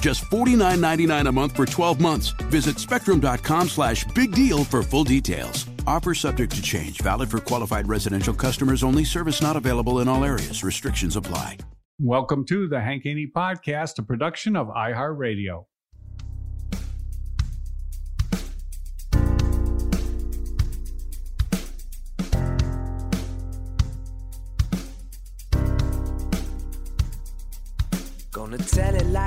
Just $49.99 a month for 12 months. Visit spectrum.com slash big deal for full details. Offer subject to change. Valid for qualified residential customers only. Service not available in all areas. Restrictions apply. Welcome to the Hank Haney Podcast, a production of iHeartRadio.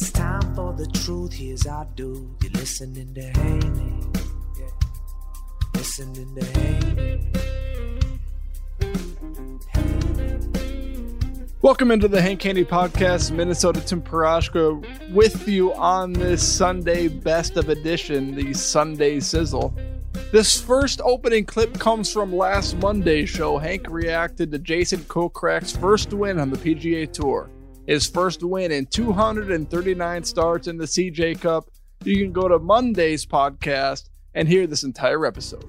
It's time for the truth. Here's our dude. You're listening to Haney. Yeah. Listening to Haney. Welcome into the Hank Haney Podcast. Minnesota Tim Parochka with you on this Sunday best of edition, the Sunday Sizzle. This first opening clip comes from last Monday's show. Hank reacted to Jason Kokrak's first win on the PGA Tour. His first win in 239 starts in the CJ Cup. You can go to Monday's podcast and hear this entire episode.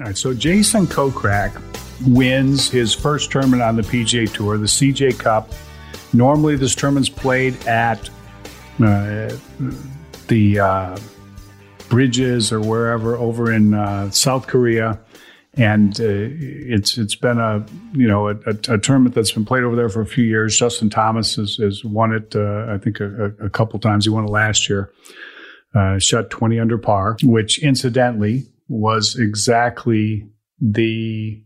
All right, so Jason Kokrak wins his first tournament on the PGA Tour, the CJ Cup. Normally, this tournament's played at uh, the uh, bridges or wherever over in uh, South Korea, and uh, it's it's been a you know a, a, a, tournament that's been played over there for a few years. Justin Thomas has, has won it, uh, I think, a, a, couple times. He won it last year. Uh, shot twenty under par, which incidentally was exactly the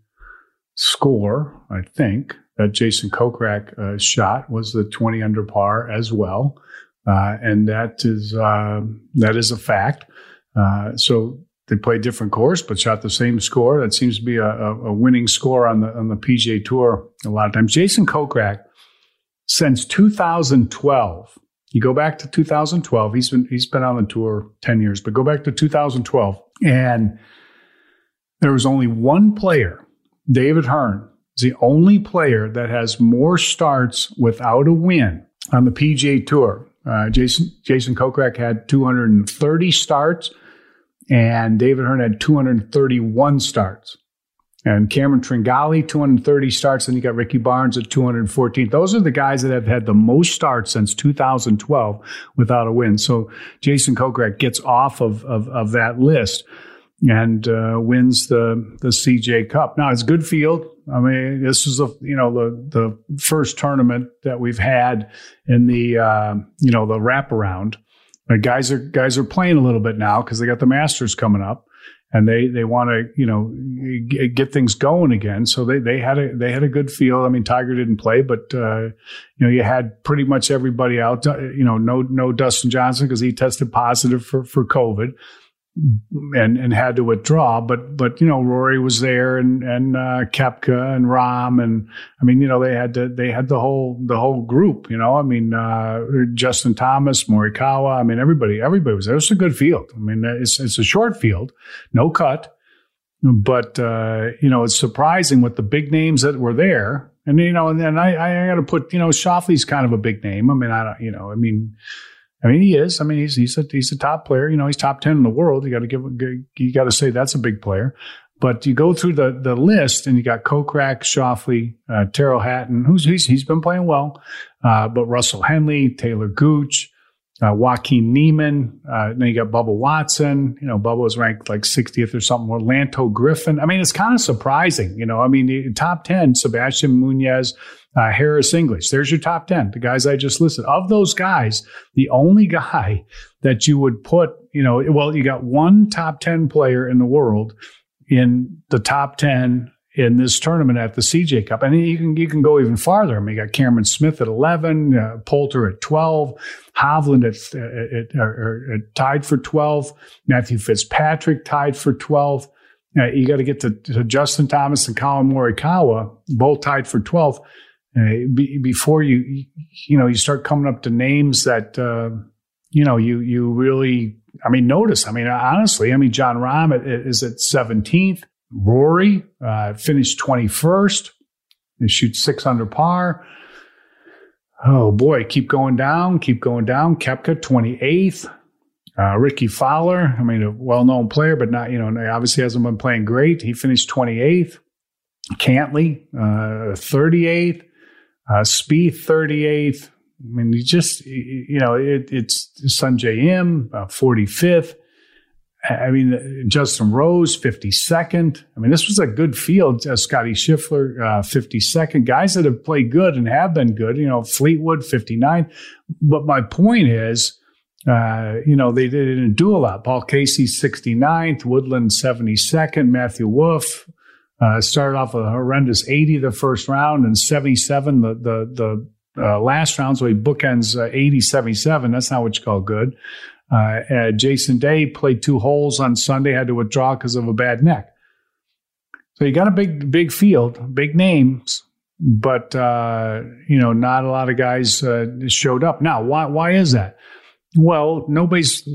score I think that Jason Kokrak uh, shot was the twenty under par as well, uh, and that is uh, that is a fact. so they played different course, but shot the same score. That seems to be a, a, winning score on the on the PGA Tour a lot of times. Jason Kokrak, since 2012, you go back to 2012. He's been he's been on the tour 10 years, but go back to 2012, and there was only one player, David Hearn, is the only player that has more starts without a win on the PGA Tour. Uh, Jason Jason Kokrak had 230 starts and David Hearn had 231 starts. And Cameron Tringale, 230 starts, and you got Ricky Barnes at 214. Those are the guys that have had the most starts since 2012 without a win. So Jason Kokrak gets off of, of, of that list and uh, wins the the CJ Cup. Now it's good field. I mean, this is a you know the the first tournament that we've had in the uh, you know the wraparound guys are guys are playing a little bit now because they got the Masters coming up, and they they want to you know get things going again. So they they had a they had a good feel. I mean, Tiger didn't play, but uh, you know you had pretty much everybody out. Uh, you know, no no Dustin Johnson because he tested positive for for COVID. And and had to withdraw. But but you know Rory was there and and uh, Koepka and Rahm and I mean you know they had to, they had the whole the whole group. You know I mean uh, Justin Thomas, Morikawa. I mean everybody everybody was there. It was a good field. I mean it's it's a short field, no cut, but uh, you know it's surprising with the big names that were there. And you know, and then I, I got to put, you know, Schauffele's kind of a big name. I mean, I don't, you know, I mean, I mean, he is. I mean, he's he's a he's a top player. You know, he's top ten in the world. You got to give you got to say that's a big player. But you go through the the list, and you got Kokrak, Schauffele, uh, Tyrrell Hatton, who's he's he's been playing well. Uh, but Russell Henley, Taylor Gooch, uh, Joaquin Niemann. Uh, then you got Bubba Watson. You know, Bubba was ranked like 60th or something. Orlando Griffin. I mean, it's kind of surprising. You know, I mean, top 10, Sebastian Munoz, uh, Harris English. There's your top 10, the guys I just listed. Of those guys, the only guy that you would put, you know, well, you got one top 10 player in the world in the top 10 in this tournament at the CJ Cup. And you can you can go even farther. I mean, you got Cameron Smith at 11, uh, Poulter at 12, Hovland at, at, at, at, tied for 12, Matthew Fitzpatrick tied for 12. Uh, you got to get to, to, Justin Thomas and Collin Morikawa, both tied for 12, uh, be, before you you know you start coming up to names that uh, you know you you really. I mean, notice. I mean, honestly, I mean, Jon Rahm is at 17th. Rory uh, finished 21st and shoots six under par. Oh boy, keep going down, keep going down. Koepka 28th. Uh, Rickie Fowler, I mean, a well known player, but not, you know, obviously hasn't been playing great. He finished 28th. Cantlay, uh, 38th. Uh, Spieth, 38th. I mean, you just, you know, it, it's Sungjae Im, uh, 45th. I mean, Justin Rose, 52nd. I mean, this was a good field. Uh, Scotty Scheffler, uh, 52nd. Guys that have played good and have been good, you know, Fleetwood, 59. But my point is, uh, you know, they didn't do a lot. Paul Casey, 69th. Woodland, 72nd. Matthew Wolff uh, started off a horrendous 80 the first round and 77 the, the, the uh, last round. So he bookends uh, 80, 77. That's not what you call good. Uh, uh, Jason Day played two holes on Sunday, had to withdraw because of a bad neck. So you got a big, big field, big names, but uh, you know, not a lot of guys uh, showed up. Now, why? Why is that? Well, nobody's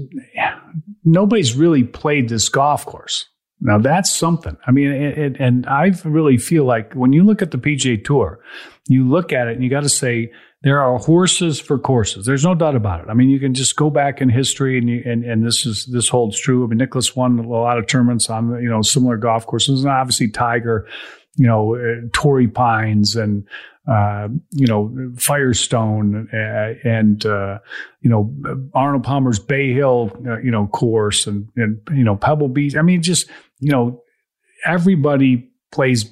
nobody's really played this golf course. Now that's something. I mean, it, it, and I really feel like when you look at the PGA Tour, you look at it and you got to say there are horses for courses. There's no doubt about it. I mean, you can just go back in history, and you, and, and this is this holds true. I mean, Nicklaus won a lot of tournaments on you know similar golf courses, and obviously Tiger, you know, uh, Torrey Pines and uh, you know Firestone uh, and uh, you know Arnold Palmer's Bay Hill, uh, you know, course and and you know Pebble Beach. I mean, just you know, everybody plays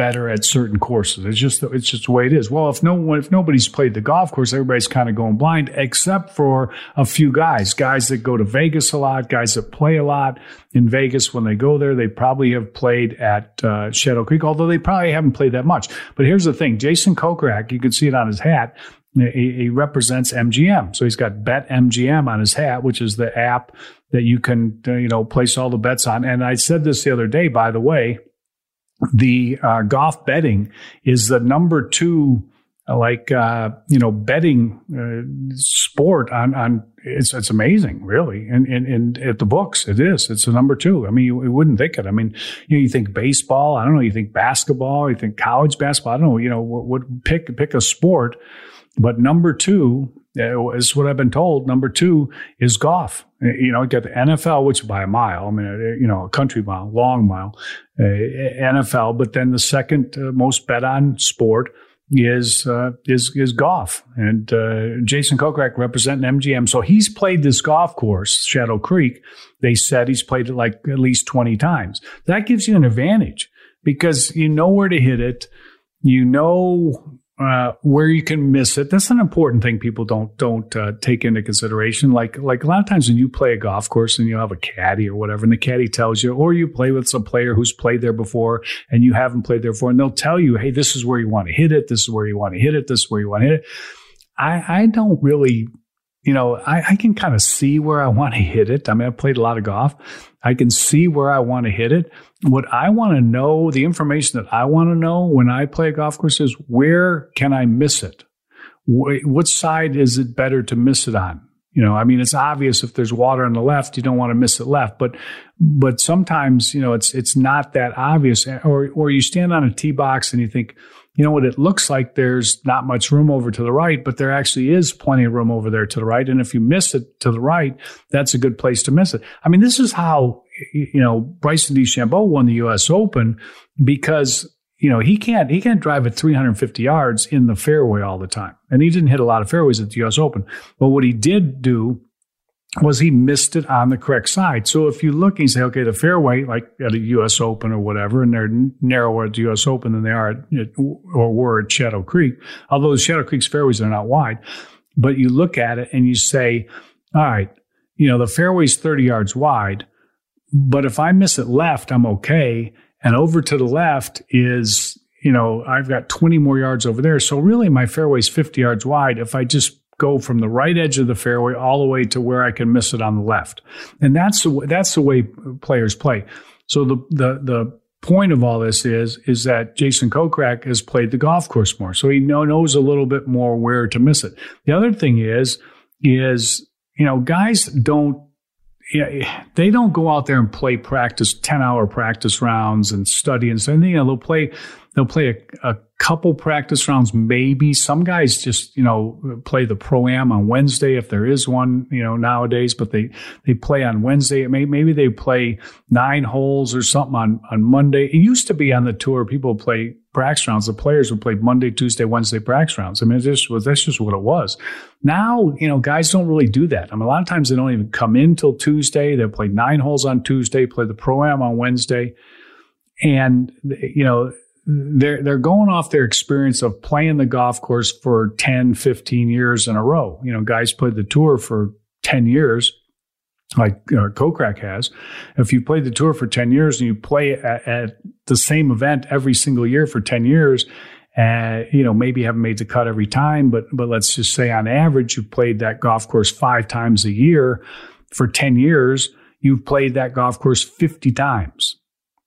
better at certain courses. It's just it's just the way it is. Well, if no one if nobody's played the golf course, everybody's kind of going blind, except for a few guys, guys that go to Vegas a lot, guys that play a lot in Vegas. When they go there, they probably have played at uh, Shadow Creek, although they probably haven't played that much. But here's the thing: Jason Kokrak, you can see it on his hat. He, he represents MGM, so he's got Bet MGM on his hat, which is the app that you can uh, you know place all the bets on. And I said this the other day, by the way the uh, golf betting is the number two like uh, you know betting uh, sport on on it's it's amazing really. And, and and at the books it is. It's the number two. I mean you, you, wouldn't think it. I mean you know you think baseball i don't know you think basketball you think college basketball i don't know you know what, what pick pick a sport but number two uh, is what i've been told number two is golf you know, got the NFL, which by a mile, I mean, uh, you know, a country mile, long mile, uh, NFL. But then the second uh, most bet on sport is uh, is is golf. And uh, Jason Kokrak representing MGM, so he's played this golf course, Shadow Creek. They said he's played it like at least twenty times. That gives you an advantage because you know where to hit it. You know uh, where you can miss it. That's an important thing people don't don't uh, take into consideration. Like like a lot of times when you play a golf course and you have a caddy or whatever, and the caddy tells you, or you play with some player who's played there before and you haven't played there before, and they'll tell you, hey, this is where you want to hit it. This is where you want to hit it. This is where you want to hit it. I I don't really you know, I, I can kind of see where I want to hit it. I mean, I've played a lot of golf. I can see where I want to hit it. What I want to know, the information that I want to know when I play a golf course is where can I miss it? What side is it better to miss it on? You know, I mean, it's obvious if there's water on the left, you don't want to miss it left, but, but sometimes, you know, it's, it's not that obvious. Or, or you stand on a tee box and you think, you know what, it looks like there's not much room over to the right, but there actually is plenty of room over there to the right. And if you miss it to the right, that's a good place to miss it. I mean, this is how, you know, Bryson DeChambeau won the U.S. Open because you know, he can't he can't drive at 350 yards in the fairway all the time. And he didn't hit a lot of fairways at the US Open. But what he did do was he missed it on the correct side. So if you look and you say, okay, the fairway, like at a U.S. Open or whatever, and they're narrower at the U.S. Open than they are at, or were at Shadow Creek, although Shadow Creek's fairways are not wide, but you look at it and you say, all right, you know, the fairway's 30 yards wide, but if I miss it left, I'm okay. And over to the left is, you know, I've got 20 more yards over there. So really my fairway's 50 yards wide. If I just go from the right edge of the fairway all the way to where I can miss it on the left. And that's the, way, that's the way players play. So the, the, the point of all this is, is that Jason Kokrak has played the golf course more. So he know, knows a little bit more where to miss it. The other thing is, is, you know, guys don't yeah, they don't go out there and play practice, 10 hour practice rounds and study and so, you know, they'll play, they'll play a, a couple practice rounds, maybe. Some guys just, you know, play the pro am on Wednesday if there is one, you know, nowadays, but they, they play on Wednesday. Maybe they play nine holes or something on, on Monday. It used to be on the tour, people play practice rounds. The players would play Monday, Tuesday, Wednesday practice rounds. I mean, this was, that's just what it was. Now, you know, guys don't really do that. I mean, a lot of times they don't even come in till Tuesday. They play nine holes on Tuesday, play the pro am on Wednesday. And, you know, they're they're going off their experience of playing the golf course for 10 15 years in a row. You know guys played the tour for 10 years like uh, Kokrak has. If you played the tour for 10 years and you play at, at the same event every single year for 10 years uh, you know maybe haven't made the cut every time but but let's just say on average you've played that golf course 5 times a year for 10 years you've played that golf course 50 times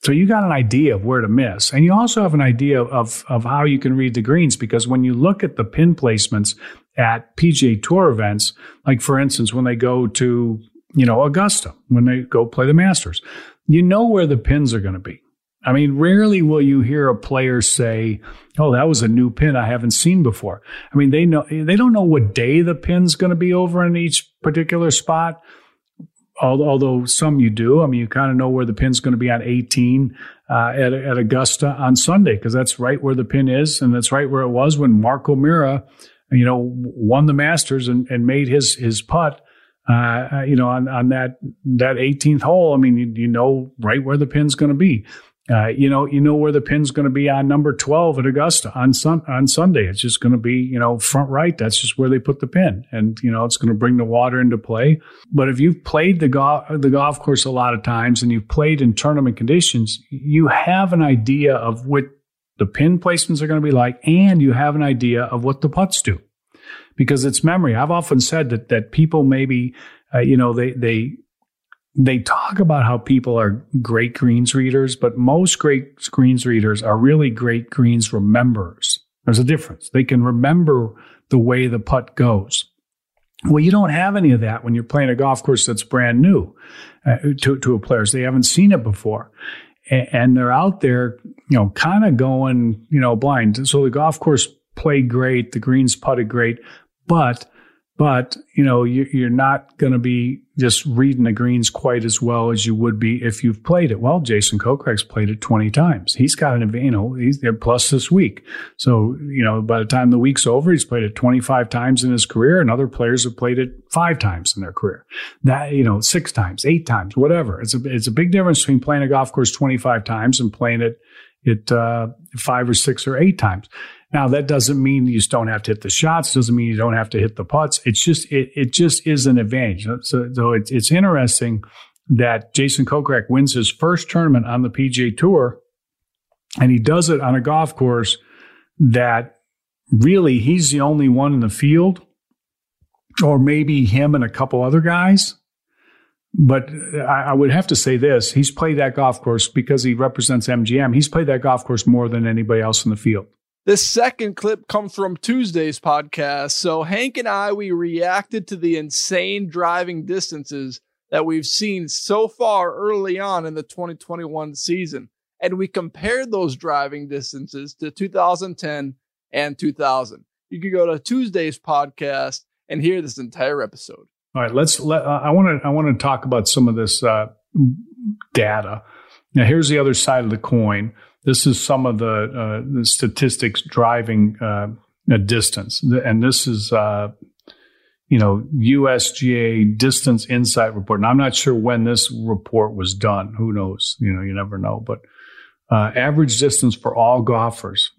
so you got an idea of where to miss. And you also have an idea of, of how you can read the greens because when you look at the pin placements at PGA Tour events, like for instance, when they go to, you know, Augusta, when they go play the Masters, you know where the pins are going to be. I mean, rarely will you hear a player say, "Oh, that was a new pin I haven't seen before." I mean, they know they don't know what day the pin's going to be over in each particular spot, although some you do. I mean, you kind of know where the pin's going to be on 18 uh, at, at Augusta on Sunday because that's right where the pin is, and that's right where it was when Mark O'Meara, you know, won the Masters and, and made his his putt. Uh, you know, on, on that that 18th hole, I mean, you, you know right where the pin's going to be. Uh, you know, you know where the pin's going to be on number 12 at Augusta on sun, on Sunday. It's just going to be, you know, front right. That's just where they put the pin. And, you know, it's going to bring the water into play. But if you've played the golf, the golf course a lot of times and you've played in tournament conditions, you have an idea of what the pin placements are going to be like and you have an idea of what the putts do because it's memory. I've often said that, that people maybe, uh, you know, they, they, they talk about how people are great greens readers, but most great greens readers are really great greens remembers. There's a difference. They can remember the way the putt goes. Well, you don't have any of that when you're playing a golf course that's brand new uh, to, to a players. They haven't seen it before. and they're out there, you know, kind of going, you know, blind. So the golf course played great. The greens putted great, but but you know you, are not going to be just reading the greens quite as well as you would be if you've played it. Well, Jason Kokrak's played it 20 times. He's got an you know he's there plus this week. So you know by the time the week's over, he's played it 25 times in his career, and other players have played it five times in their career. That you know six times, eight times, whatever. It's a it's a big difference between playing a golf course 25 times and playing it it uh, five or six or eight times. Now that doesn't mean you just don't have to hit the shots. Doesn't mean you don't have to hit the putts. It's just it, it just is an advantage. So, so it's it's interesting that Jason Kokrak wins his first tournament on the PGA Tour, and he does it on a golf course that really he's the only one in the field or maybe him and a couple other guys. But I, I would have to say this: he's played that golf course because he represents MGM. He's played that golf course more than anybody else in the field. This second clip comes from Tuesday's podcast. So Hank and I, we reacted to the insane driving distances that we've seen so far early on in the 2021 season. And we compared those driving distances to 2010 and 2000. You can go to Tuesday's podcast and hear this entire episode. All right, let's let. Uh, I want to. I want to talk about some of this uh, data. Now, here's the other side of the coin. This is some of the, uh, the statistics driving uh, a distance, and this is uh, you know USGA Distance Insight Report. And I'm not sure when this report was done. Who knows? You know, you never know. But uh, average distance for all golfers,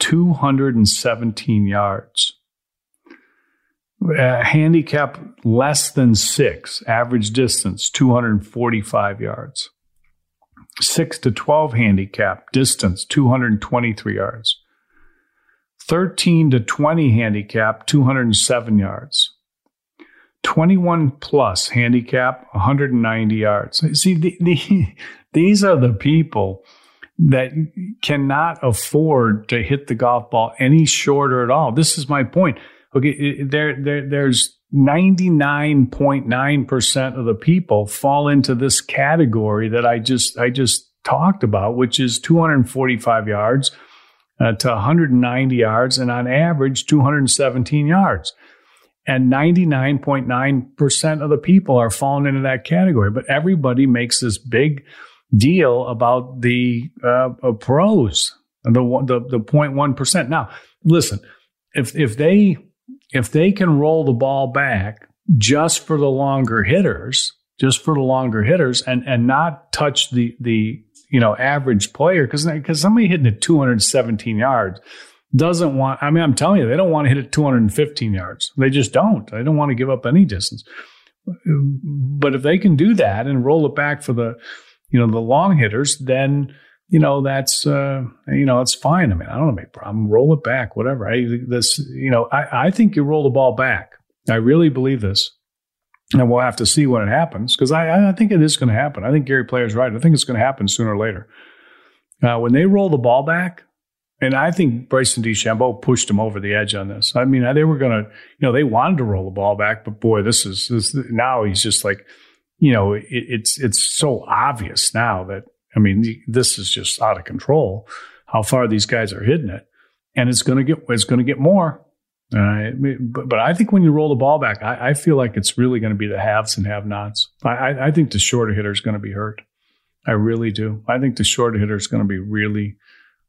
217 yards. Uh, handicap less than six, average distance 245 yards. 6 to 12 handicap, distance 223 yards. 13 to 20 handicap, 207 yards. 21 plus handicap, 190 yards. See, the, the, these are the people that cannot afford to hit the golf ball any shorter at all. This is my point. Okay, there, there, there's 99.9% of the people fall into this category that I just I just talked about, which is 245 yards uh, to 190 yards and on average 217 yards. And 99.9% of the people are falling into that category, but everybody makes this big deal about the uh, pros, the the the 0.1%. Now, listen, if if they if they can roll the ball back just for the longer hitters, just for the longer hitters, and and not touch the the you know average player because because somebody hitting at 217 yards doesn't want. I mean, I'm telling you, they don't want to hit at 215 yards. They just don't. They don't want to give up any distance. But if they can do that and roll it back for the you know the long hitters, then you know that's uh, you know it's fine. I mean, I don't have any problem. Roll it back, whatever. I this you know I, I think you roll the ball back. I really believe this. And we'll have to see when it happens because I, I think it is going to happen. I think Gary Player's right. I think it's going to happen sooner or later. Uh, when they roll the ball back, and I think Bryson DeChambeau pushed him over the edge on this. I mean, they were going to, you know, they wanted to roll the ball back, but boy, this is this, now he's just like, you know, it, it's it's so obvious now that I mean, this is just out of control. How far these guys are hitting it, and it's going to get it's going to get more. Uh, but, but I think when you roll the ball back, I, I feel like it's really going to be the haves and have-nots. I, I think the shorter hitter is going to be hurt. I really do. I think the shorter hitter is going to be really,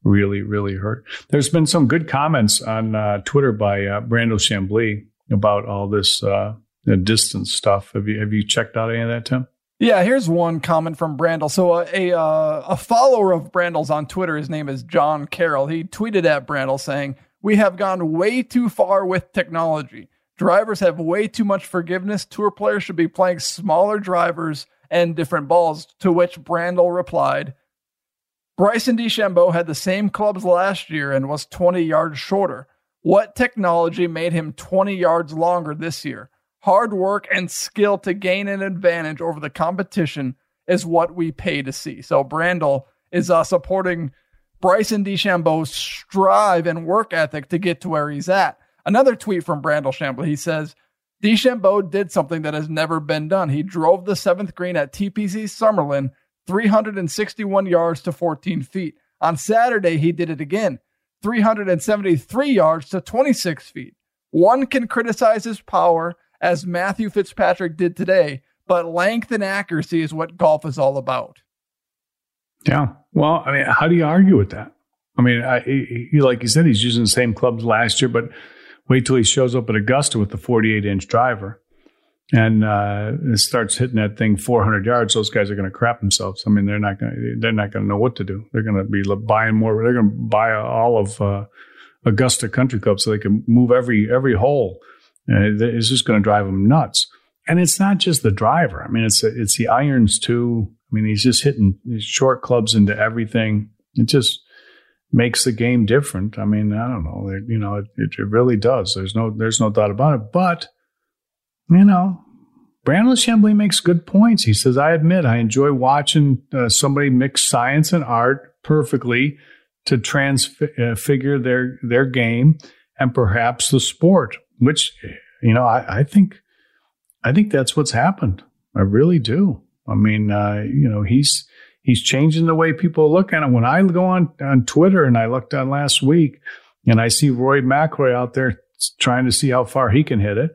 really, really hurt. There's been some good comments on uh, Twitter by uh, Brandel Chamblee about all this uh, distance stuff. Have you have you checked out any of that, Tim? Yeah, here's one comment from Brandel. So uh, a uh, a follower of Brandel's on Twitter, his name is John Carroll. He tweeted at Brandel saying, "We have gone way too far with technology. Drivers have way too much forgiveness. Tour players should be playing smaller drivers and different balls." To which Brandel replied, "Bryson DeChambeau had the same clubs last year and was 20 yards shorter. What technology made him 20 yards longer this year?" Hard work and skill to gain an advantage over the competition is what we pay to see. So Brandel is uh, supporting Bryson DeChambeau's strive and work ethic to get to where he's at. Another tweet from Brandel Chamblee. He says, DeChambeau did something that has never been done. He drove the seventh green at TPC Summerlin 361 yards to 14 feet. On Saturday, he did it again 373 yards to 26 feet. One can criticize his power as Matthew Fitzpatrick did today, but length and accuracy is what golf is all about. Yeah. Well, I mean, how do you argue with that? I mean, I, he, like you said, he's using the same clubs last year, but wait till he shows up at Augusta with the 48 inch driver and uh, starts hitting that thing 400 yards. Those guys are going to crap themselves. I mean, they're not going to they're not going to know what to do. They're going to be buying more. They're going to buy all of uh, Augusta Country Club so they can move every every hole uh, it's just going to drive him nuts. And it's not just the driver. I mean, it's it's the irons too. I mean, he's just hitting short clubs into everything. It just makes the game different. I mean, I don't know. It, you know, it, it really does. There's no there's no doubt about it. But you know, Brandel Chamblee makes good points. He says, I admit I enjoy watching uh, somebody mix science and art perfectly to transfigure their, their game and perhaps the sport, which, you know, I, I think, I think that's what's happened. I really do. I mean, uh, you know, he's, he's changing the way people look at him. When I go on, on Twitter and I looked on last week and I see Rory McIlroy out there trying to see how far he can hit it.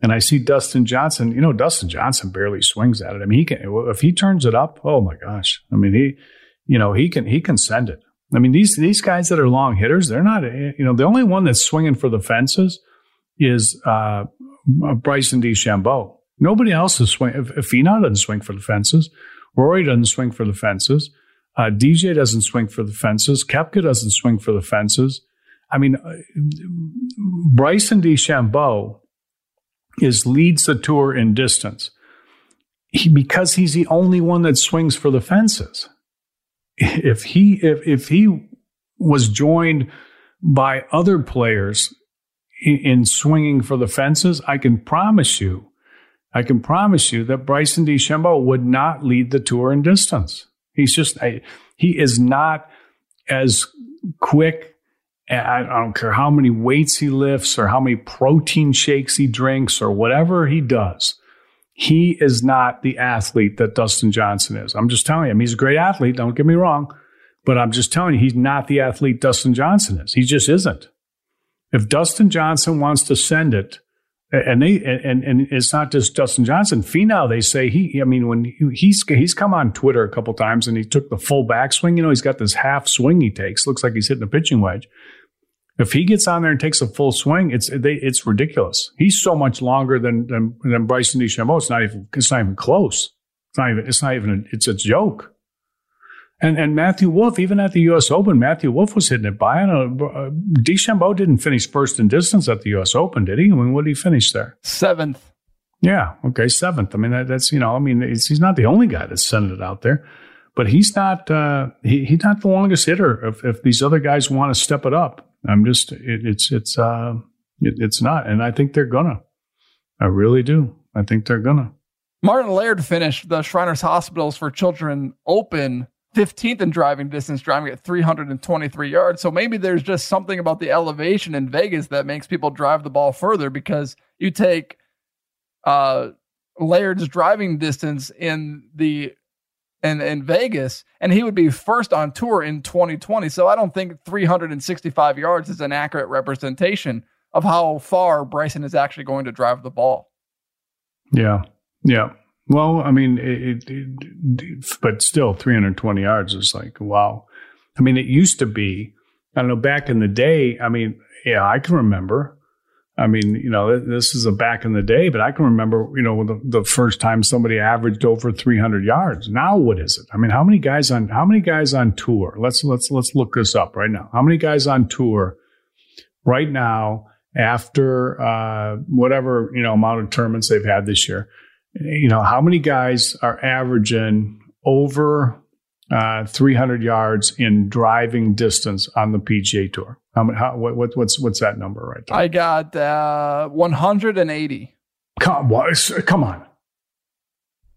And I see Dustin Johnson. You know, Dustin Johnson barely swings at it. I mean, he can if he turns it up. Oh my gosh! I mean, he, you know, he can he can send it. I mean, these these guys that are long hitters, they're not. You know, the only one that's swinging for the fences is uh, Bryson DeChambeau. Nobody else is swing. If, Finau doesn't swing for the fences, Rory doesn't swing for the fences. Uh, DJ doesn't swing for the fences. Koepka doesn't swing for the fences. I mean, uh, Bryson DeChambeau is leads the tour in distance he, because he's the only one that swings for the fences. If he if if he was joined by other players in, in swinging for the fences, I can promise you, I can promise you that Bryson DeChambeau would not lead the tour in distance. He's just I, he is not as quick I don't care how many weights he lifts or how many protein shakes he drinks or whatever he does. He is not the athlete that Dustin Johnson is. I'm just telling him he's a great athlete. Don't get me wrong. But I'm just telling you, he's not the athlete Dustin Johnson is. He just isn't. If Dustin Johnson wants to send it, and they and and it's not just Dustin Johnson. Finau, they say he. I mean, when he's he's come on Twitter a couple times and he took the full backswing. You know, he's got this half swing he takes. Looks like he's hitting a pitching wedge. If he gets on there and takes a full swing, it's they, it's ridiculous. He's so much longer than than, than Bryson DeChambeau. It's not even it's not even close. It's not even it's not even a, it's a joke. And and Matthew Wolff, even at the U.S. Open, Matthew Wolff was hitting it by. I don't uh, DeChambeau didn't finish first in distance at the U.S. Open, did he? I mean, what did he finish there? Seventh. Yeah. Okay. Seventh. I mean, that, that's you know, I mean, he's not the only guy that's sending it out there, but he's not uh, he, he's not the longest hitter. If if these other guys want to step it up, I'm just it, it's it's uh it, it's not, and I think they're gonna. I really do. I think they're gonna. Martin Laird finished the Shriners Hospitals for Children Open 15th in driving distance, driving at 323 yards. So maybe there's just something about the elevation in Vegas that makes people drive the ball further because you take uh, Laird's driving distance in the in, in Vegas, and he would be first on tour in 2020. So I don't think 365 yards is an accurate representation of how far Bryson is actually going to drive the ball. Yeah. Yeah. Well, I mean, it, it, it, but still 320 yards is like, wow. I mean, it used to be, I don't know, back in the day, I mean, yeah, I can remember I mean, you know, this is a back in the day, but I can remember, you know, the, the first time somebody averaged over 300 yards. Now, what is it? I mean, how many guys on how many guys on tour? Let's let's let's look this up right now. How many guys on tour right now after uh, whatever you know amount of tournaments they've had this year? You know, how many guys are averaging over uh, 300 yards in driving distance on the PGA Tour? How, how what, what, what's what's that number right there? I got uh, 180. Come, come on.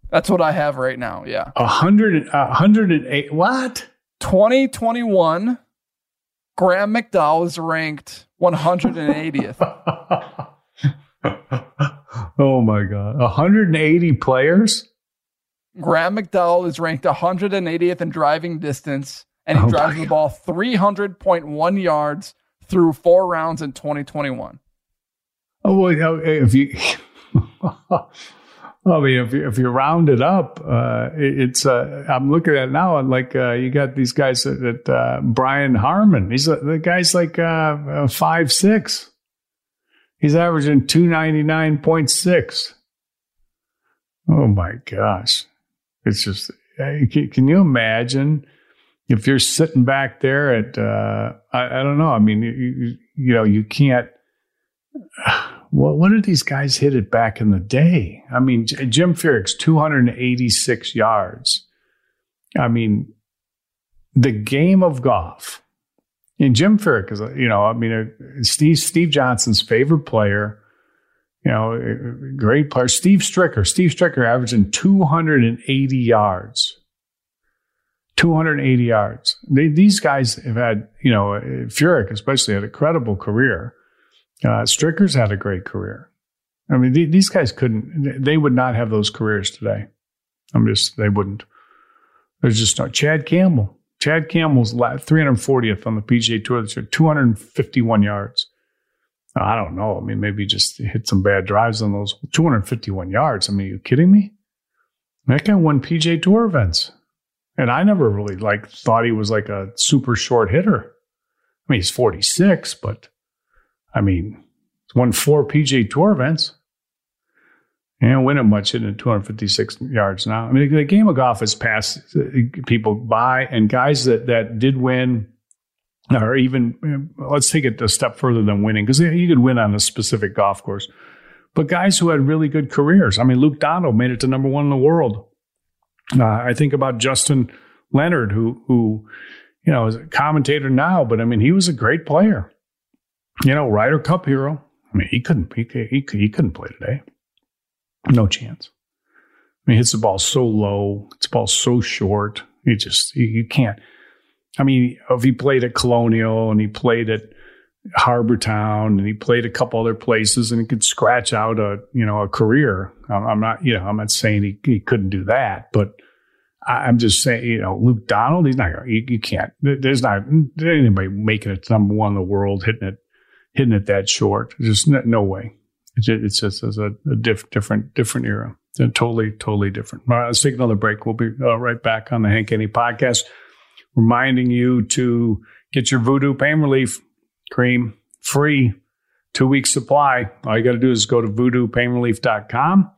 That's what I have right now. Yeah. 100, 108. What? 2021, Graham McDowell is ranked 180th. oh my God. 180 players? Graham McDowell is ranked 180th in driving distance, and he oh drives the ball 300.1 yards through four rounds in 2021. Oh, well, if you, I mean, if you, if you round it up, uh, it's, uh, I'm looking at it now and like, uh, you got these guys that, uh, Brian Harman. he's, the guy's like, uh, uh, five, six. He's averaging 299.6. Oh my gosh. It's just, can you imagine if you're sitting back there at, uh, I, I, don't know. I mean, you, you know, you can't. What, what did these guys hit it back in the day? I mean, Jim Furyk, 286 yards. I mean, the game of golf. And Jim Furyk is, you know, I mean, uh, Steve Steve Johnson's favorite player You know, great player. Steve Stricker. Steve Stricker averaging 280 yards. 280 yards. They, these guys have had, you know, Furyk especially had a credible career. Uh, Stricker's had a great career. I mean, th- these guys couldn't, they would not have those careers today. I'm just, they wouldn't. There's just no, Chad Campbell. Chad Campbell's 340th on the PGA Tour this year, 251 yards. I don't know. I mean, maybe just hit some bad drives on those 251 yards. I mean, are you kidding me? That guy won PGA Tour events. And I never really like thought he was like a super short hitter. I mean, he's 46, but I mean, won four PGA Tour events. You know, winning much hitting 256 yards now. I mean, the game of golf has passed people by, and guys that, that did win, or even let's take it a step further than winning, because you could win on a specific golf course. But guys who had really good careers. I mean, Luke Donald made it to number one in the world. Uh, I think about Justin Leonard, who who you know is a commentator now, but I mean, he was a great player. You know, Ryder Cup hero. I mean, he couldn't he, he, he couldn't play today. No chance. I mean, he hits the ball so low. It's ball so short. You just you, you can't. I mean, if he played at Colonial and he played at Harbour Town and he played a couple other places and he could scratch out a you know a career. I'm not you know I'm not saying he, he couldn't do that, but I'm just saying you know Luke Donald he's not you, you can't there's not anybody making it number one in the world hitting it hitting it that short. Just no, no way. It's just, a, a diff, different different era. Totally totally different. All right, let's take another break. We'll be uh, right back on the Hank Haney podcast, reminding you to get your Voodoo pain relief cream free two week supply. All you got to do is go to voodoopainrelief.com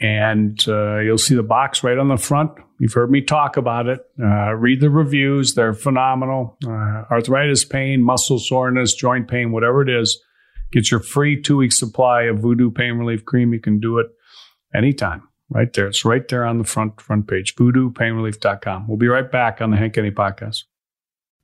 and uh, you'll see the box right on the front. You've heard me talk about it. Uh, read the reviews, they're phenomenal. Uh, arthritis pain, muscle soreness, joint pain, whatever it is, Get your free two week supply of Voodoo Pain Relief Cream. You can do it anytime. Right there. It's right there on the front front page. VoodooPainRelief.com. We'll be right back on the Hank Haney podcast.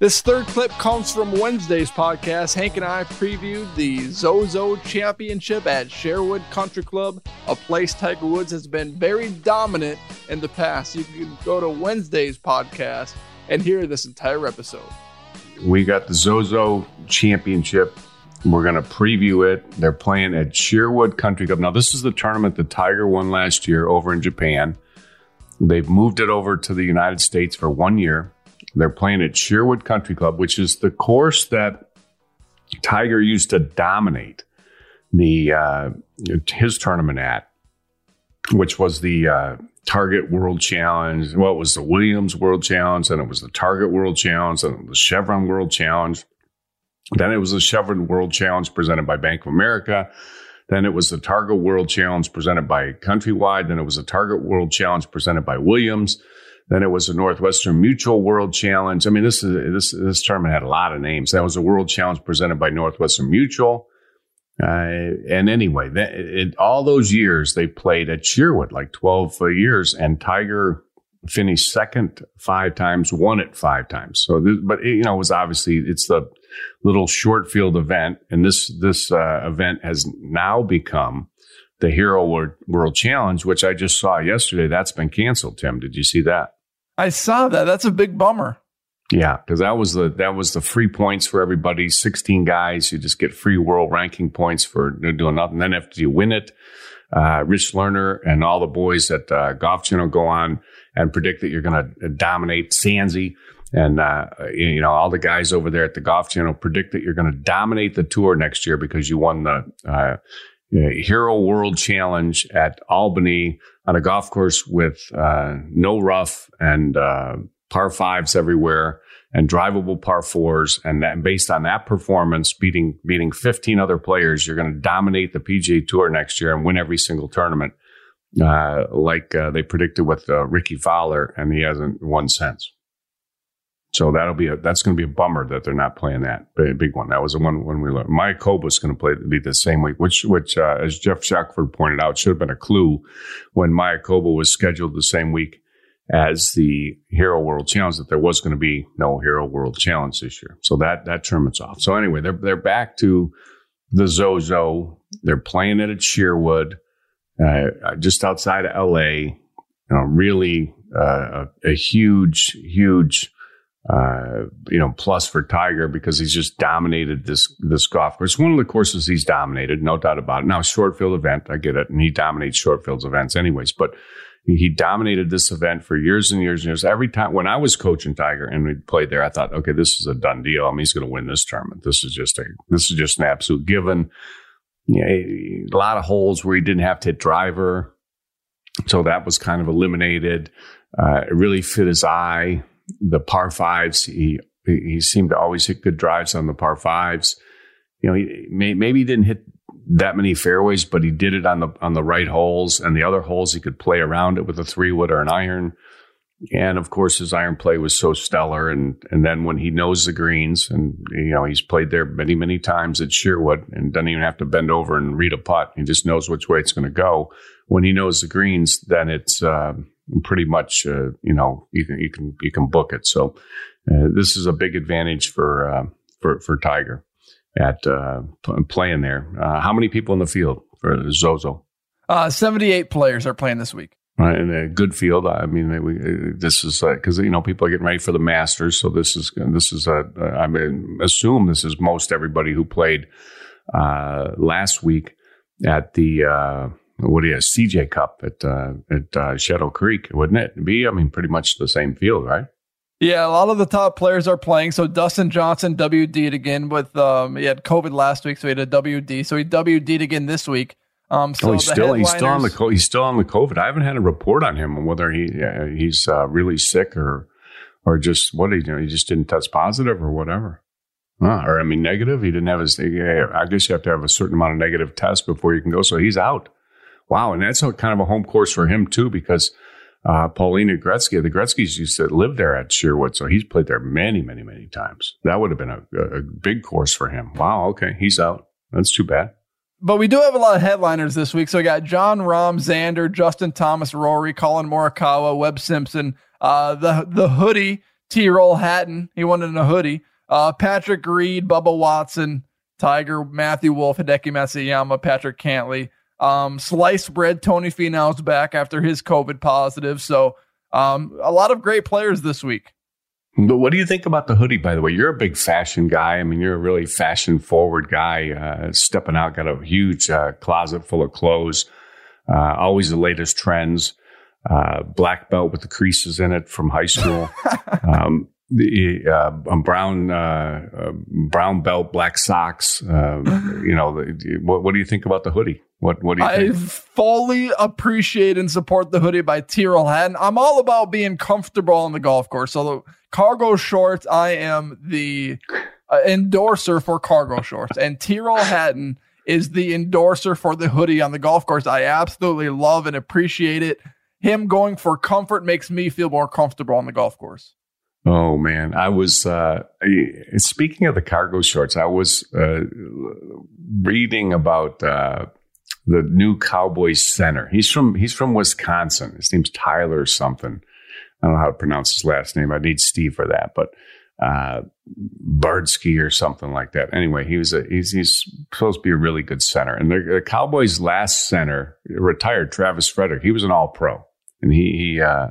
This third clip comes from Wednesday's podcast. Hank and I previewed the Zozo Championship at Sherwood Country Club, a place Tiger Woods has been very dominant in the past. You can go to Wednesday's podcast and hear this entire episode. We got the Zozo Championship. We're going to preview it. They're playing at Sherwood Country Club. Now, this is the tournament that Tiger won last year over in Japan. They've moved it over to the United States for one year. They're playing at Sherwood Country Club, which is the course that Tiger used to dominate the uh, his tournament at. which was the uh, Target World Challenge. Well, it was the Williams World Challenge, and it was the Target World Challenge, and the Chevron World Challenge. Then it was the Chevron World Challenge presented by Bank of America. Then it was the Target World Challenge presented by Countrywide. Then it was the Target World Challenge presented by Williams. Then it was the Northwestern Mutual World Challenge. I mean, this is this this tournament had a lot of names. That was a World Challenge presented by Northwestern Mutual. Uh, and anyway, that, it, all those years they played at Sherwood, like twelve years, and Tiger finished second five times, won it five times. So, this, but it, you know, it was obviously it's the little short field event, and this this uh, event has now become the Hero World Challenge, which I just saw yesterday. That's been canceled. Tim, did you see that? I saw that. That's a big bummer. Yeah, because that was the that was the free points for everybody. Sixteen guys, you just get free world ranking points for doing nothing. Then after you win it, uh, Rich Lerner and all the boys at uh, Golf Channel go on and predict that you're going to dominate Sansi. And, uh, you know, all the guys over there at the Golf Channel predict that you're going to dominate the tour next year because you won the uh, Hero World Challenge at Albany on a golf course with uh, no rough and uh, par fives everywhere and drivable par fours. And that, based on that performance, beating beating 15 other players, you're going to dominate the PGA Tour next year and win every single tournament, uh, like uh, they predicted with uh, Rickie Fowler, and he hasn't won since. So that'll be a that's going to be a bummer that they're not playing that big one. That was the one when we learned. Mayakoba was going to play be the same week, which which uh, as Geoff Shackelford pointed out should have been a clue when Mayakoba was scheduled the same week as the Hero World Challenge that there was going to be no Hero World Challenge this year. So that that tournament's off. So anyway, they're they're back to the Zozo. They're playing it at Sherwood, uh, just outside of LA. You know, really uh, a, a huge, huge uh, you know, plus for Tiger because he's just dominated this this golf course. One of the courses he's dominated, no doubt about it. Now, short field event, I get it, and he dominates short fields events anyways. But he dominated this event for years and years and years. Every time when I was coaching Tiger and we played there, I thought, okay, this is a done deal. I mean, he's going to win this tournament. This is just a this is just an absolute given. Yeah, a lot of holes where he didn't have to hit driver, so that was kind of eliminated. Uh, it really fit his eye the par fives. He he seemed to always hit good drives on the par fives. You know, he may, maybe he didn't hit that many fairways, but he did it on the on the right holes, and the other holes he could play around it with a three wood or an iron. And of course, his iron play was so stellar. And and then when he knows the greens, and you know he's played there many many times at Sherwood, and doesn't even have to bend over and read a putt. He just knows which way it's going to go. When he knows the greens, then it's uh, pretty much uh, you know you can you can you can book it. So uh, this is a big advantage for uh, for for Tiger at uh, playing there. Uh, how many people in the field for Zozo? Uh, Seventy-eight players are playing this week. Right, in a good field. I mean, we, this is because you know people are getting ready for the Masters, so this is this is a. I mean, assume this is most everybody who played last week at the what do you CJ Cup at uh, at uh, Shadow Creek, wouldn't it be? I mean, pretty much the same field, right? Yeah, a lot of the top players are playing. So Dustin Johnson WD'd again with um, he had COVID last week, so he had a WD. So he WD'd again this week. Um, so oh, he's still he's still on the he's still on the COVID. I haven't had a report on him on whether he uh, he's uh, really sick or or just what he you know he just didn't test positive or whatever. Huh, or I mean negative. He didn't have his. I guess you have to have a certain amount of negative tests before you can go. So he's out. Wow, and that's a, kind of a home course for him too, because uh, Paulina Gretzky, the Gretzky's used to live there at Sherwood, so he's played there many, many, many times. That would have been a, a big course for him. Wow, okay, he's out. That's too bad. But we do have a lot of headliners this week. So we got Jon Rahm, Xander, Justin Thomas, Rory, Collin Morikawa, Webb Simpson, uh, the the hoodie, Tyrrell Hatton. He won in a hoodie. Uh, Patrick Reed, Bubba Watson, Tiger, Matthew Wolff, Hideki Matsuyama, Patrick Cantlay, um, sliced bread, Tony Finau's back after his COVID positive. So um, a lot of great players this week. But what do you think about the hoodie, by the way? You're a big fashion guy. I mean, you're a really fashion forward guy, uh, stepping out, got a huge uh, closet full of clothes, uh, always the latest trends, uh, black belt with the creases in it from high school. um, the uh, brown uh, uh, brown belt, black socks. Uh, you know, what, what do you think about the hoodie? What What do you I think? fully appreciate and support the hoodie by Tyrrell Hatton. I'm all about being comfortable on the golf course. So the cargo shorts, I am the uh, endorser for cargo shorts, and Tyrrell Hatton is the endorser for the hoodie on the golf course. I absolutely love and appreciate it. Him going for comfort makes me feel more comfortable on the golf course. Oh man, I was uh, speaking of the cargo shorts. I was uh, reading about uh, the new Cowboys center. He's from he's from Wisconsin. His name's Tyler something. I don't know how to pronounce his last name. I need Steve for that, but uh, Bardsky or something like that. Anyway, he was a he's, he's supposed to be a really good center. And the, the Cowboys' last center retired, Travis Frederick. He was an All Pro, and he he uh,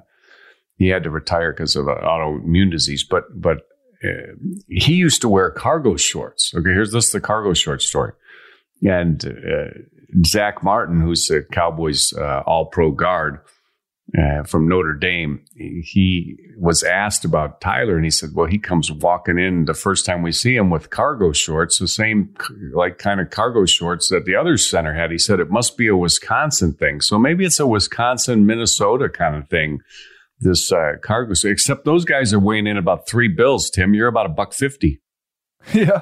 he had to retire because of an autoimmune disease. But but uh, he used to wear cargo shorts. Okay, here's this the cargo short story. And uh, Zach Martin, who's the Cowboys uh, All Pro guard uh, from Notre Dame, he was asked about Tyler, and he said, "Well, he comes walking in the first time we see him with cargo shorts, the same like kind of cargo shorts that the other center had." He said it must be a Wisconsin thing, so maybe it's a Wisconsin Minnesota kind of thing this uh, cargo. Except those guys are weighing in about three bills. Tim, you're about a buck fifty. Yeah.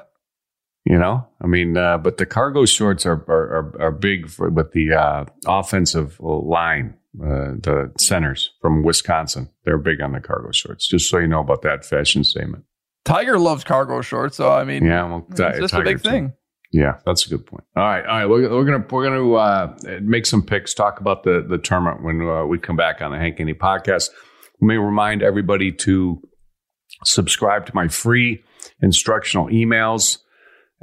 You know, I mean, uh, but the cargo shorts are are, are, are big for with the uh, offensive line, uh, the centers from Wisconsin. They're big on the cargo shorts. Just so you know about that fashion statement. Tiger loves cargo shorts, so I mean, yeah, well, it's just a big too. thing. Yeah, that's a good point. All right, all right. We're, we're gonna we're gonna uh, make some picks. Talk about the the tournament when uh, we come back on the Hank Haney podcast. Let me remind everybody to subscribe to my free instructional emails.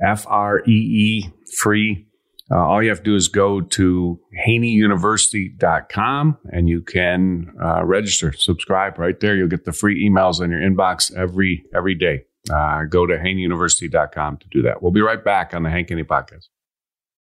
F R E E free. Uh, all you have to do is go to haneyuniversity.com and you can uh, register, subscribe right there. You'll get the free emails in your inbox every every day. Uh, go to haneyuniversity.com to do that. We'll be right back on the Hank Haney podcast.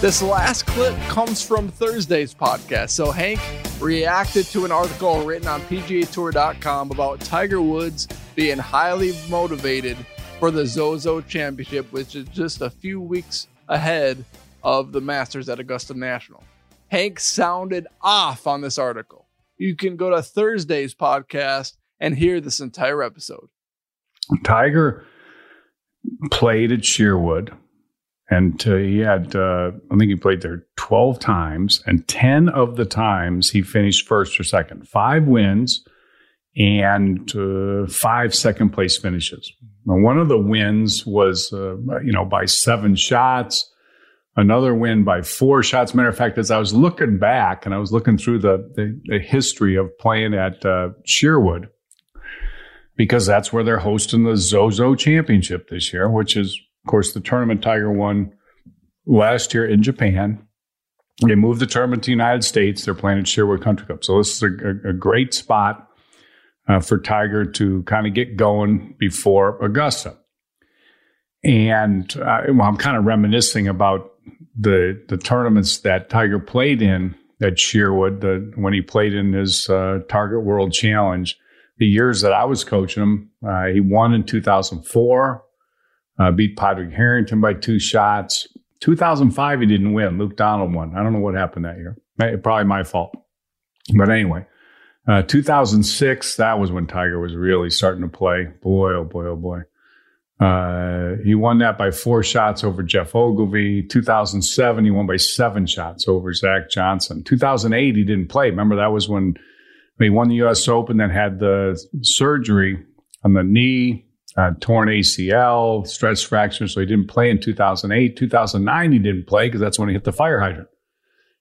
This last clip comes from Thursday's podcast. So Hank reacted to an article written on PGAtour.com about Tiger Woods being highly motivated for the Zozo Championship, which is just a few weeks ahead of the Masters at Augusta National. Hank sounded off on this article. You can go to Thursday's podcast and hear this entire episode. Tiger played at Sherwood and uh, he had uh, I think he played there 12 times and 10 of the times he finished first or second. 5 wins and uh, 5 second place finishes. One of the wins was uh, you know by 7 shots. another win by four shots. Matter of fact, as I was looking back and I was looking through the, the, the history of playing at uh, Sherwood, because that's where they're hosting the Zozo Championship this year, which is, of course, the tournament Tiger won last year in Japan. They moved the tournament to the United States. They're playing at Sherwood Country Club. So this is a, a great spot uh, for Tiger to kind of get going before Augusta. And uh, well, I'm kind of reminiscing about the the tournaments that Tiger played in at Sherwood, the, when he played in his uh, Target World Challenge. The years that I was coaching him, uh, he won in 2004, uh, beat Padraig Harrington by two shots. 2005, he didn't win. Luke Donald won. I don't know what happened that year. Probably my fault. But anyway, uh, 2006, that was when Tiger was really starting to play. Boy, oh boy, oh boy. Uh, he won that by four shots over Geoff Ogilvy. 2007, he won by seven shots over Zach Johnson. 2008, he didn't play. Remember, that was when he won the U.S. Open, then had the surgery on the knee, uh, torn ACL, stress fracture, so he didn't play in 2008. 2009, he didn't play because that's when he hit the fire hydrant.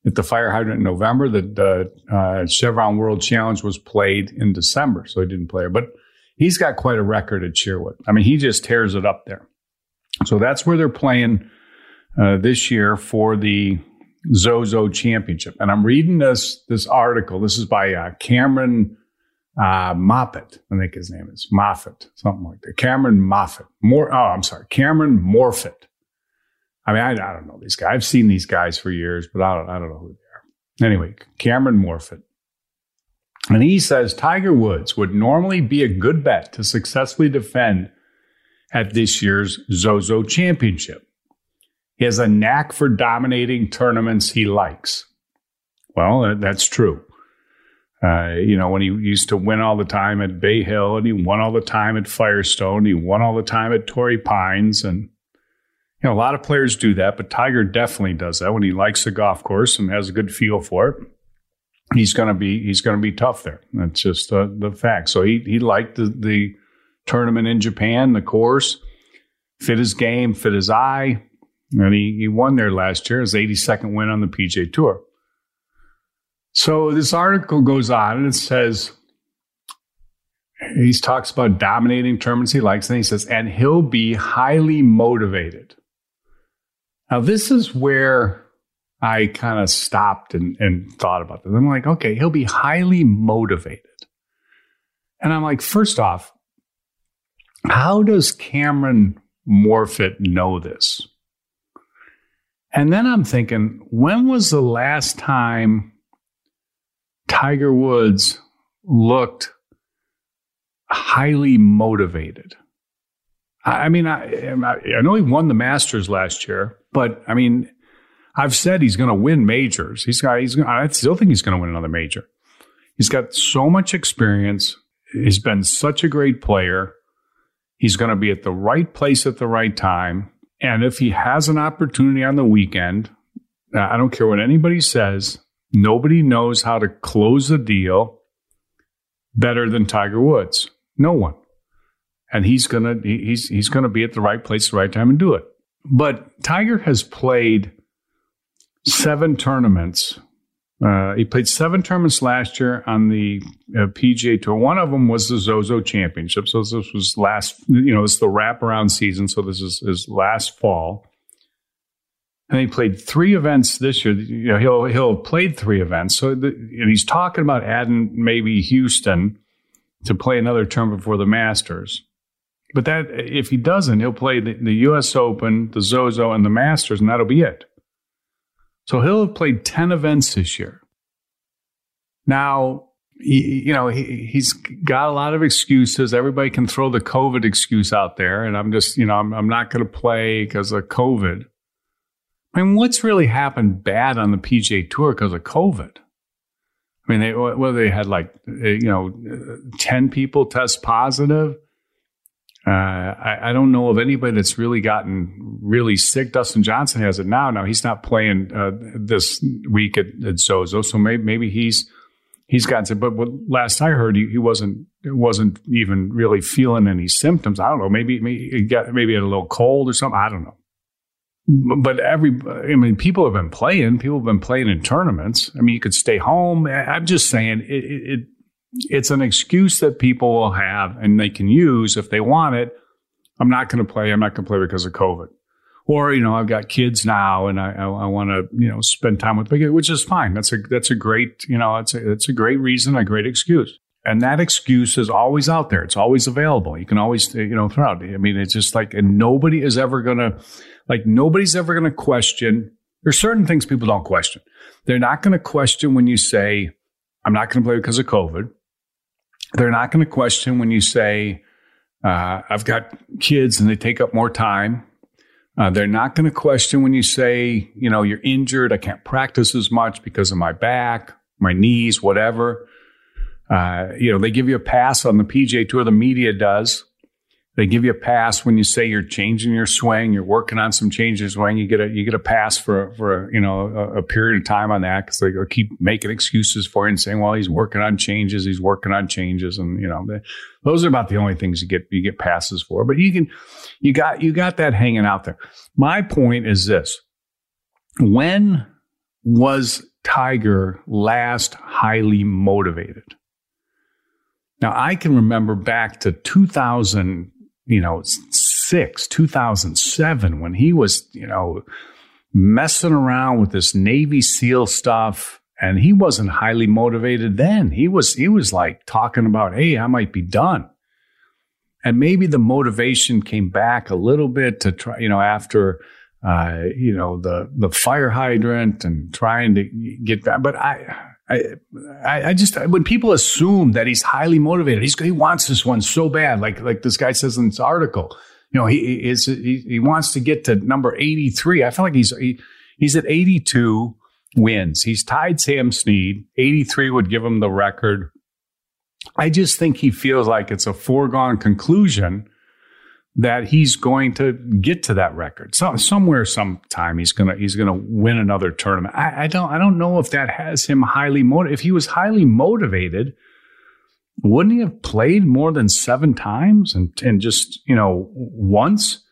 Hit the fire hydrant in November. The, the uh, Chevron World Challenge was played in December, so he didn't play. But he's got quite a record at Sherwood. I mean, he just tears it up there. So that's where they're playing uh, this year for the Zozo Championship. And I'm reading this this article. This is by uh, Cameron uh, Moffett. I think his name is Moffett, something like that. Cameron Moffett. More. Oh, I'm sorry, Cameron Morfit. I mean, I, I don't know these guys. I've seen these guys for years, but I don't, I don't know who they are. Anyway, Cameron Morfit. And he says Tiger Woods would normally be a good bet to successfully defend at this year's Zozo Championship. He has a knack for dominating tournaments he likes. Well, that's true. Uh, you know, when he used to win all the time at Bay Hill and he won all the time at Firestone, he won all the time at Torrey Pines. And, you know, a lot of players do that, but Tiger definitely does that when he likes the golf course and has a good feel for it he's going to be he's going to be tough there. That's just uh, the fact. So he he liked the the tournament in Japan, the course, fit his game, fit his eye, and he he won there last year. His 82nd win on the PGA Tour. So this article goes on and it says he talks about dominating terms he likes, and he says, and he'll be highly motivated. Now this is where I kind of stopped and, and thought about this. I'm like, okay, he'll be highly motivated. And I'm like, first off, how does Cameron Morfit know this? And then I'm thinking, when was the last time Tiger Woods looked highly motivated? I mean, I, I know he won the Masters last year, but I mean, I've said he's going to win majors. He's got, he's, I still think he's going to win another major. He's got so much experience. He's been such a great player. He's going to be at the right place at the right time. And if he has an opportunity on the weekend, I don't care what anybody says, nobody knows how to close a deal better than Tiger Woods. No one. And he's gonna he's he's gonna be at the right place at the right time and do it. But Tiger has played seven tournaments. Uh, he played seven tournaments last year on the uh, PGA Tour. One of them was the Zozo Championship. So this was last, you know, it's the wraparound season. So this is his last fall. And he played three events this year. You know, he'll he'll have played three events. So the, he's talking about adding maybe Houston to play another term before the Masters. But that if he doesn't, he'll play the, the U.S. Open, the Zozo, and the Masters, and that'll be it. So he'll have played 10 events this year. Now, he, you know, he, he's got a lot of excuses. Everybody can throw the COVID excuse out there. And I'm just, you know, I'm, I'm not going to play because of COVID. I mean, what's really happened bad on the PGA Tour because of COVID? I mean, they, well, they had like, you know, 10 people test positive. Uh, I, I, don't know of anybody that's really gotten really sick. Dustin Johnson has it now. Now he's not playing uh, this week at, at Zozo, so maybe, maybe he's he's gotten sick. But what, last I heard, he, he wasn't wasn't even really feeling any symptoms. I don't know. Maybe, maybe he got maybe had a little cold or something. I don't know. But every, I mean, people have been playing. People have been playing in tournaments. I mean, you could stay home. I'm just saying it, it it's an excuse that people will have and they can use if they want it. I'm not going to play. I'm not going to play because of COVID. Or, you know, I've got kids now and I, I, I want to, you know, spend time with my which is fine. That's a, that's a great, you know, it's a, it's a great reason, a great excuse. And that excuse is always out there. It's always available. You can always, you know, throw out. I mean, it's just like, and nobody is ever going to, like, nobody's ever going to question. There's certain things people don't question. They're not going to question when you say, I'm not going to play because of COVID. They're not going to question when you say, uh, I've got kids and they take up more time. Uh, they're not going to question when you say, you know, you're injured. I can't practice as much because of my back, my knees, whatever. Uh, you know, they give you a pass on the PGA Tour. The media does. They give you a pass when you say you're changing your swing, you're working on some changes swing. You get a you get a pass for for a, you know a, a period of time on that because they keep making excuses for you and saying, well, he's working on changes, he's working on changes, and you know they, those are about the only things you get you get passes for. But you can you got you got that hanging out there. My point is this: when was Tiger last highly motivated? Now I can remember back to 2000 you know, six, 2007, when he was, you know, messing around with this Navy SEAL stuff. And he wasn't highly motivated then. He was, he was like talking about, Hey, I might be done. And maybe the motivation came back a little bit to try, you know, after, uh, you know, the, the fire hydrant and trying to get back. But I, I, I just when people assume that he's highly motivated, he's, he wants this one so bad, like like this guy says in this article. You know, he is he, he wants to get to number eighty three. I feel like he's he, he's at eighty two wins. He's tied Sam Snead. Eighty three would give him the record. I just think he feels like it's a foregone conclusion that he's going to get to that record. So somewhere, sometime, he's gonna he's gonna win another tournament. I, I don't I don't know if that has him highly motivated. If he was highly motivated, wouldn't he have played more than seven times and and just you know once?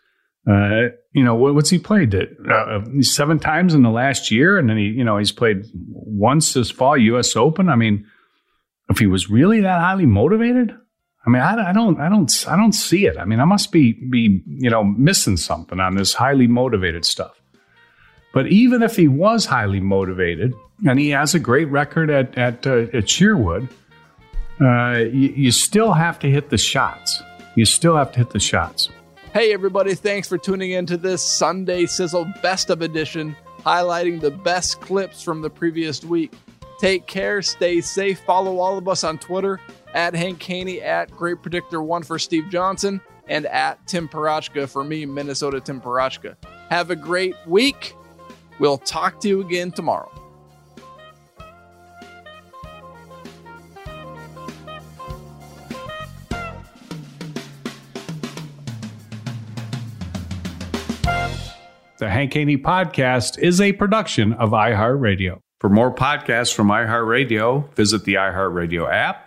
Uh, you know what, what's he played? Uh, seven times in the last year, and then he you know he's played once this fall U.S. Open. I mean, if he was really that highly motivated, I mean, I, I, don't, I don't, I don't see it. I mean, I must be, be, you know, missing something on this highly motivated stuff. But even if he was highly motivated, and he has a great record at at, uh, at Sherwood, uh, you, you still have to hit the shots. You still have to hit the shots. Hey, everybody! Thanks for tuning in to this Sunday Sizzle Best of Edition, highlighting the best clips from the previous week. Take care, stay safe. Follow all of us on Twitter at Hank Haney, at Great Predictor One for Steve Johnson, and at Tim Parochka for me, Minnesota Tim Parochka. Have a great week. We'll talk to you again tomorrow. The Hank Haney Podcast is a production of iHeartRadio. For more podcasts from iHeartRadio, visit the iHeartRadio app